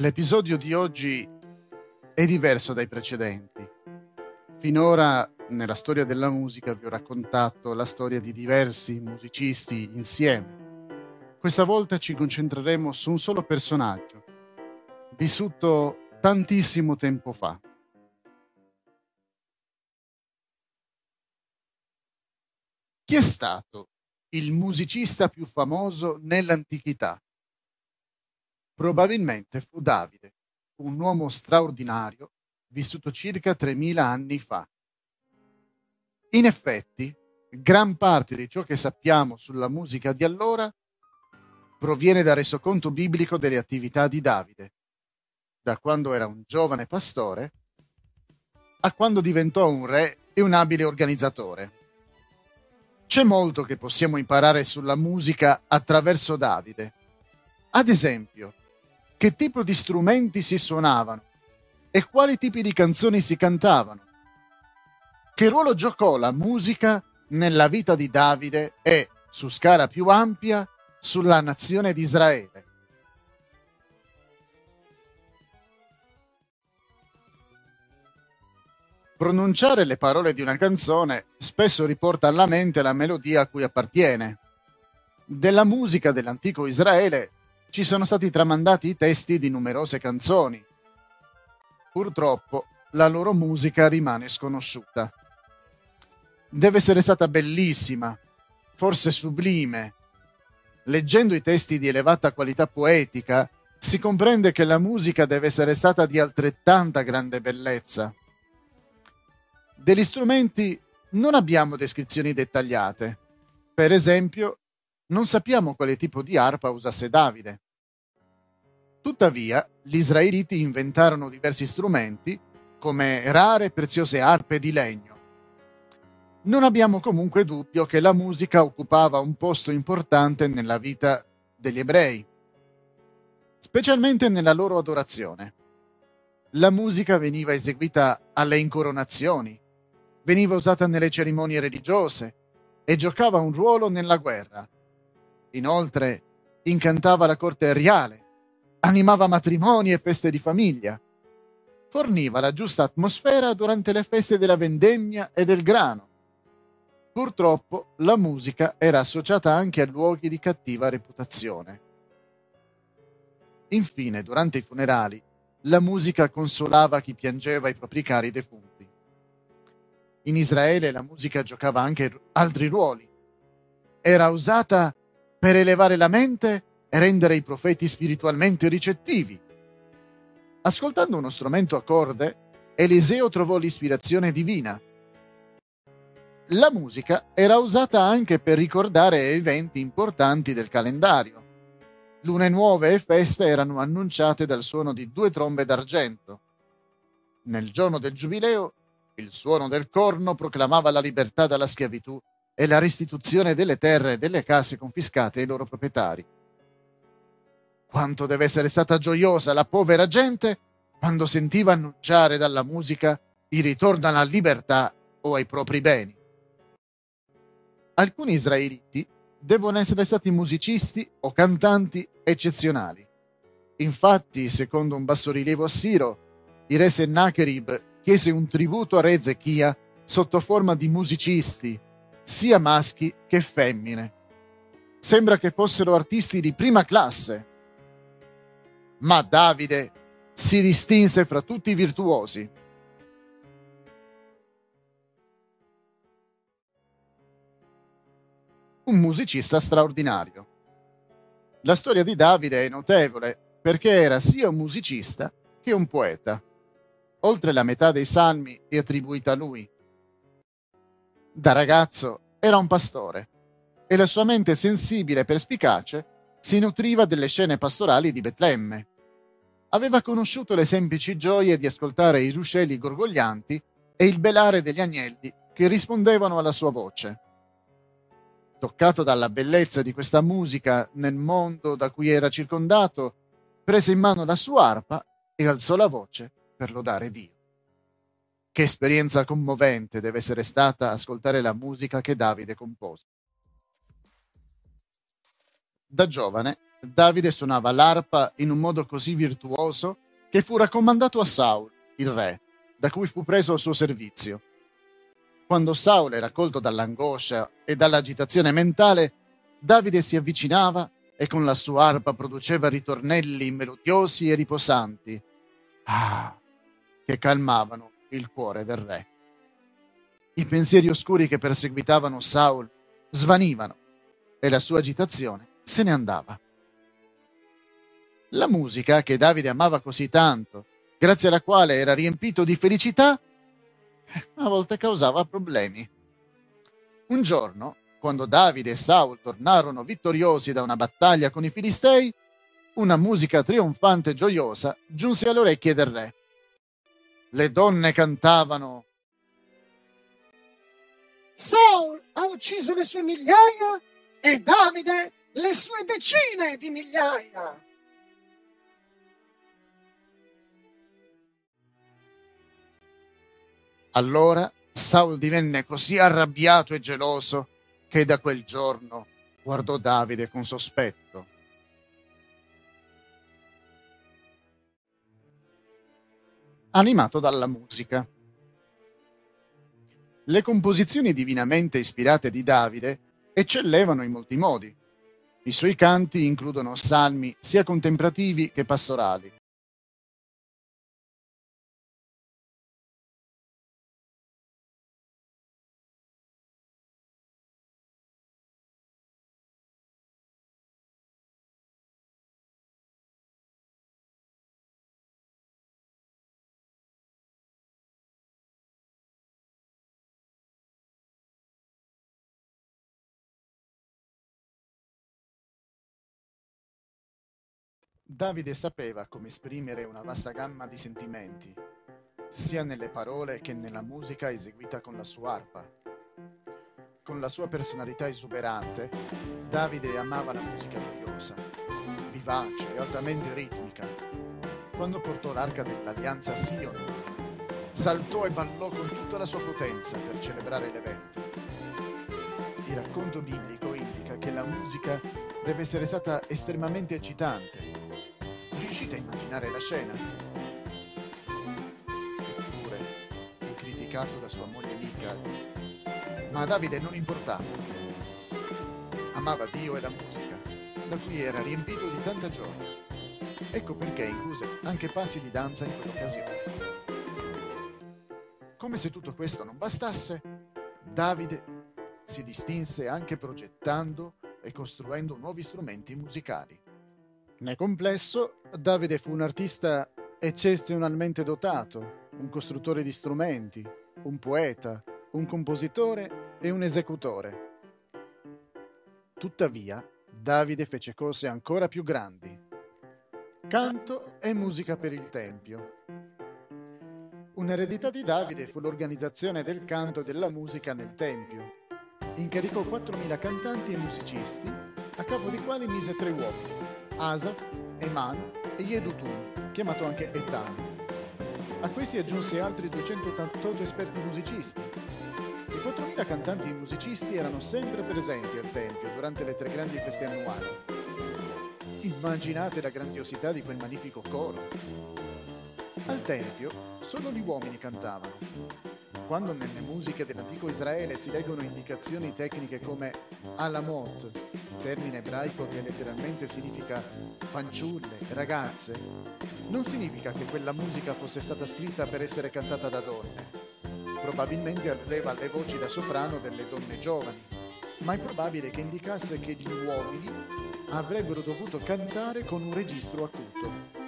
L'episodio di oggi è diverso dai precedenti. Finora nella storia della musica vi ho raccontato la storia di diversi musicisti insieme. Questa volta ci concentreremo su un solo personaggio, vissuto tantissimo tempo fa. Chi è stato il musicista più famoso nell'antichità? Probabilmente fu Davide, un uomo straordinario vissuto circa 3000 anni fa. In effetti, gran parte di ciò che sappiamo sulla musica di allora proviene dal resoconto biblico delle attività di Davide, da quando era un giovane pastore a quando diventò un re e un abile organizzatore. C'è molto che possiamo imparare sulla musica attraverso Davide. Ad esempio, che tipo di strumenti si suonavano e quali tipi di canzoni si cantavano. Che ruolo giocò la musica nella vita di Davide e, su scala più ampia, sulla nazione di Israele. Pronunciare le parole di una canzone spesso riporta alla mente la melodia a cui appartiene. Della musica dell'antico Israele ci sono stati tramandati i testi di numerose canzoni. Purtroppo la loro musica rimane sconosciuta. Deve essere stata bellissima, forse sublime. Leggendo i testi di elevata qualità poetica, si comprende che la musica deve essere stata di altrettanta grande bellezza. Degli strumenti non abbiamo descrizioni dettagliate. Per esempio, non sappiamo quale tipo di arpa usasse Davide. Tuttavia, gli israeliti inventarono diversi strumenti, come rare e preziose arpe di legno. Non abbiamo comunque dubbio che la musica occupava un posto importante nella vita degli ebrei, specialmente nella loro adorazione. La musica veniva eseguita alle incoronazioni, veniva usata nelle cerimonie religiose e giocava un ruolo nella guerra Inoltre, incantava la corte reale, animava matrimoni e feste di famiglia, forniva la giusta atmosfera durante le feste della vendemmia e del grano. Purtroppo la musica era associata anche a luoghi di cattiva reputazione. Infine, durante i funerali, la musica consolava chi piangeva i propri cari defunti. In Israele la musica giocava anche altri ruoli. Era usata per elevare la mente e rendere i profeti spiritualmente ricettivi. Ascoltando uno strumento a corde, Eliseo trovò l'ispirazione divina. La musica era usata anche per ricordare eventi importanti del calendario. Lune nuove e feste erano annunciate dal suono di due trombe d'argento. Nel giorno del giubileo, il suono del corno proclamava la libertà dalla schiavitù e la restituzione delle terre e delle case confiscate ai loro proprietari. Quanto deve essere stata gioiosa la povera gente quando sentiva annunciare dalla musica il ritorno alla libertà o ai propri beni. Alcuni israeliti devono essere stati musicisti o cantanti eccezionali. Infatti, secondo un bassorilievo assiro, il re Sennacherib chiese un tributo a re Ezechia sotto forma di musicisti, sia maschi che femmine. Sembra che fossero artisti di prima classe. Ma Davide si distinse fra tutti i virtuosi. Un musicista straordinario. La storia di Davide è notevole perché era sia un musicista che un poeta. Oltre la metà dei salmi è attribuita a lui. Da ragazzo era un pastore e la sua mente sensibile e perspicace si nutriva delle scene pastorali di Betlemme. Aveva conosciuto le semplici gioie di ascoltare i ruscelli gorgoglianti e il belare degli agnelli che rispondevano alla sua voce. Toccato dalla bellezza di questa musica nel mondo da cui era circondato, prese in mano la sua arpa e alzò la voce per lodare Dio. Che esperienza commovente deve essere stata ascoltare la musica che Davide compose. Da giovane, Davide suonava l'arpa in un modo così virtuoso che fu raccomandato a Saul, il re, da cui fu preso al suo servizio. Quando Saul era colto dall'angoscia e dall'agitazione mentale, Davide si avvicinava e con la sua arpa produceva ritornelli melodiosi e riposanti. Ah, che calmavano il cuore del re. I pensieri oscuri che perseguitavano Saul svanivano e la sua agitazione se ne andava. La musica che Davide amava così tanto, grazie alla quale era riempito di felicità, a volte causava problemi. Un giorno, quando Davide e Saul tornarono vittoriosi da una battaglia con i Filistei, una musica trionfante e gioiosa giunse alle orecchie del re le donne cantavano. Saul ha ucciso le sue migliaia e Davide le sue decine di migliaia. Allora Saul divenne così arrabbiato e geloso che da quel giorno guardò Davide con sospetto. Animato dalla musica. Le composizioni divinamente ispirate di Davide eccellevano in molti modi. I suoi canti includono salmi sia contemplativi che pastorali. Davide sapeva come esprimere una vasta gamma di sentimenti, sia nelle parole che nella musica eseguita con la sua arpa. Con la sua personalità esuberante, Davide amava la musica gioiosa, vivace e altamente ritmica. Quando portò l'arca dell'alleanza a Sion, saltò e ballò con tutta la sua potenza per celebrare l'evento. Il racconto biblico indica che la musica deve essere stata estremamente eccitante immaginare la scena? Eppure fu criticato da sua moglie Mica, ma a Davide non importava. Amava Dio e la musica, da cui era riempito di tanta gioia. Ecco perché incluse anche passi di danza in quell'occasione. Come se tutto questo non bastasse, Davide si distinse anche progettando e costruendo nuovi strumenti musicali. Nel complesso, Davide fu un artista eccezionalmente dotato, un costruttore di strumenti, un poeta, un compositore e un esecutore. Tuttavia, Davide fece cose ancora più grandi. Canto e musica per il Tempio. Un'eredità di Davide fu l'organizzazione del canto e della musica nel Tempio. Incaricò 4.000 cantanti e musicisti, a capo dei quali mise tre uomini, Asaf, Eman e Yedutun, chiamato anche Etan. A questi aggiunse altri 288 esperti musicisti. I 4.000 cantanti e musicisti erano sempre presenti al Tempio durante le tre grandi feste annuali. Immaginate la grandiosità di quel magnifico coro. Al Tempio solo gli uomini cantavano, quando nelle musiche dell'antico Israele si leggono indicazioni tecniche come alamot, termine ebraico che letteralmente significa fanciulle, ragazze, non significa che quella musica fosse stata scritta per essere cantata da donne. Probabilmente alludeva alle voci da soprano delle donne giovani, ma è probabile che indicasse che gli uomini avrebbero dovuto cantare con un registro acuto.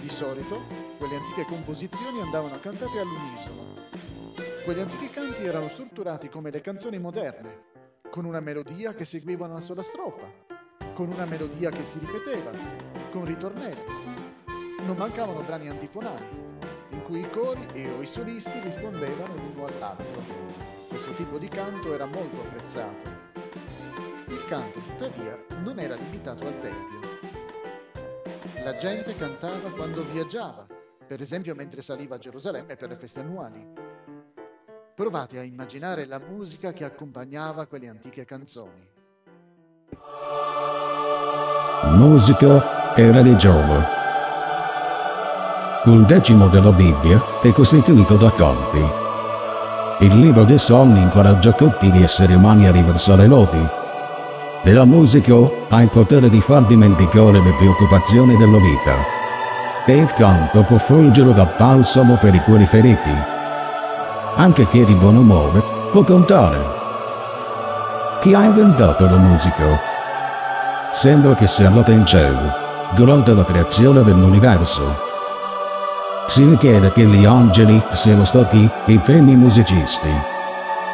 Di solito, quelle antiche composizioni andavano cantate all'unisono, Quegli antichi canti erano strutturati come le canzoni moderne, con una melodia che seguiva una sola strofa, con una melodia che si ripeteva, con ritornelli. Non mancavano brani antifonali, in cui i cori e o i solisti rispondevano l'uno all'altro. Questo tipo di canto era molto apprezzato. Il canto, tuttavia, non era limitato al tempio. La gente cantava quando viaggiava, per esempio mentre saliva a Gerusalemme per le feste annuali. Provate a immaginare la musica che accompagnava quelle antiche canzoni. Musica e religione. Un decimo della Bibbia è costituito da canti. Il libro dei sogni incoraggia tutti gli esseri umani a riversare lodi. E la musica ha il potere di far dimenticare le preoccupazioni della vita. E il canto può fungere da balsamo per i cuori feriti. Anche chi è di buon umore può cantare. Chi ha inventato la musica? Sembra che sia andata in cielo, durante la creazione dell'universo si richiede che gli angeli siano stati i primi musicisti.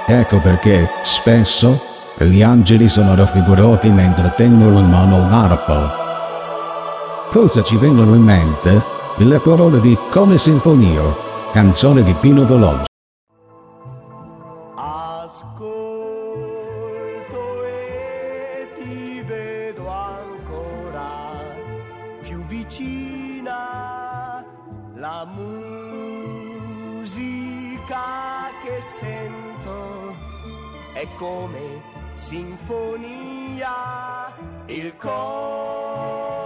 Ecco perché, spesso, gli angeli sono raffigurati mentre tengono in mano un'arpa. Cosa ci vengono in mente? Le parole di Come Sinfonia, canzone di Pino Bologna. Più vicina la musica che sento è come sinfonia il coro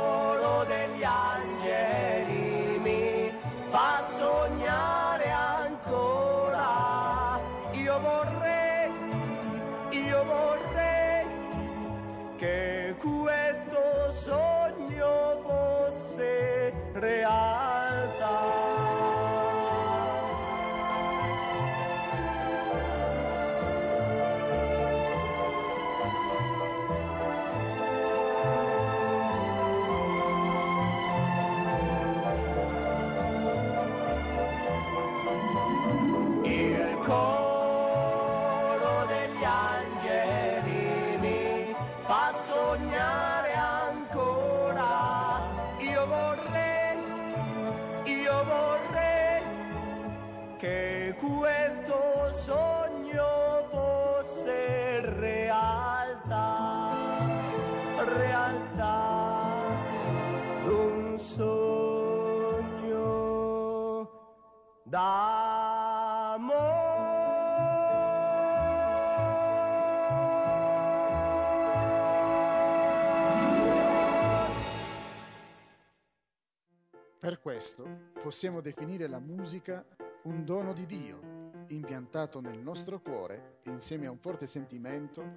questo possiamo definire la musica un dono di Dio, impiantato nel nostro cuore insieme a un forte sentimento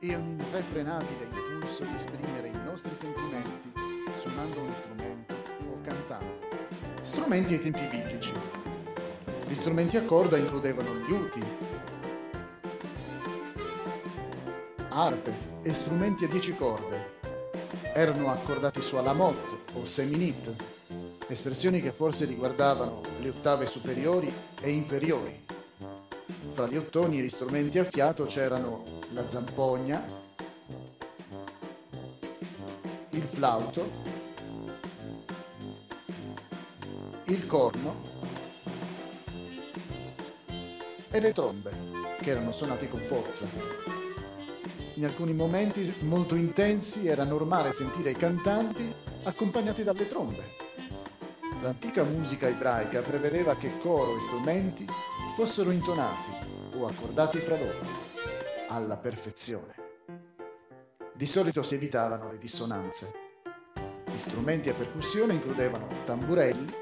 e un irrefrenabile impulso di esprimere i nostri sentimenti suonando uno strumento o cantando. Strumenti ai tempi biblici. Gli strumenti a corda includevano liuti, arpe e strumenti a dieci corde. Erano accordati su alamot o seminit, espressioni che forse riguardavano le ottave superiori e inferiori. Fra gli ottoni e gli strumenti a fiato c'erano la zampogna, il flauto, il corno e le trombe, che erano suonate con forza. In alcuni momenti molto intensi era normale sentire i cantanti accompagnati dalle trombe. L'antica musica ebraica prevedeva che coro e strumenti fossero intonati o accordati fra loro, alla perfezione. Di solito si evitavano le dissonanze. Gli strumenti a percussione includevano tamburelli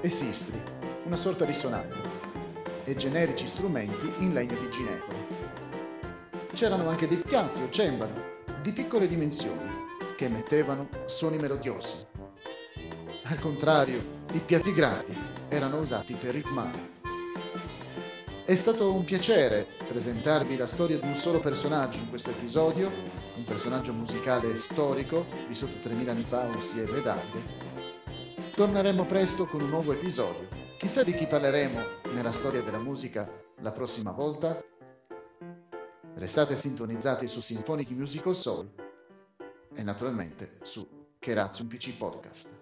e sistri, una sorta di sonagli, e generici strumenti in legno di ginepro. C'erano anche dei piatti o cembali di piccole dimensioni che emettevano suoni melodiosi. Al contrario, i piatti grandi erano usati per ritmare. È stato un piacere presentarvi la storia di un solo personaggio in questo episodio, un personaggio musicale storico, vissuto 3000 anni fa, ossia Davide. Torneremo presto con un nuovo episodio. Chissà di chi parleremo nella storia della musica la prossima volta? Restate sintonizzati su Symphonic Musical Soul e naturalmente su un PC Podcast.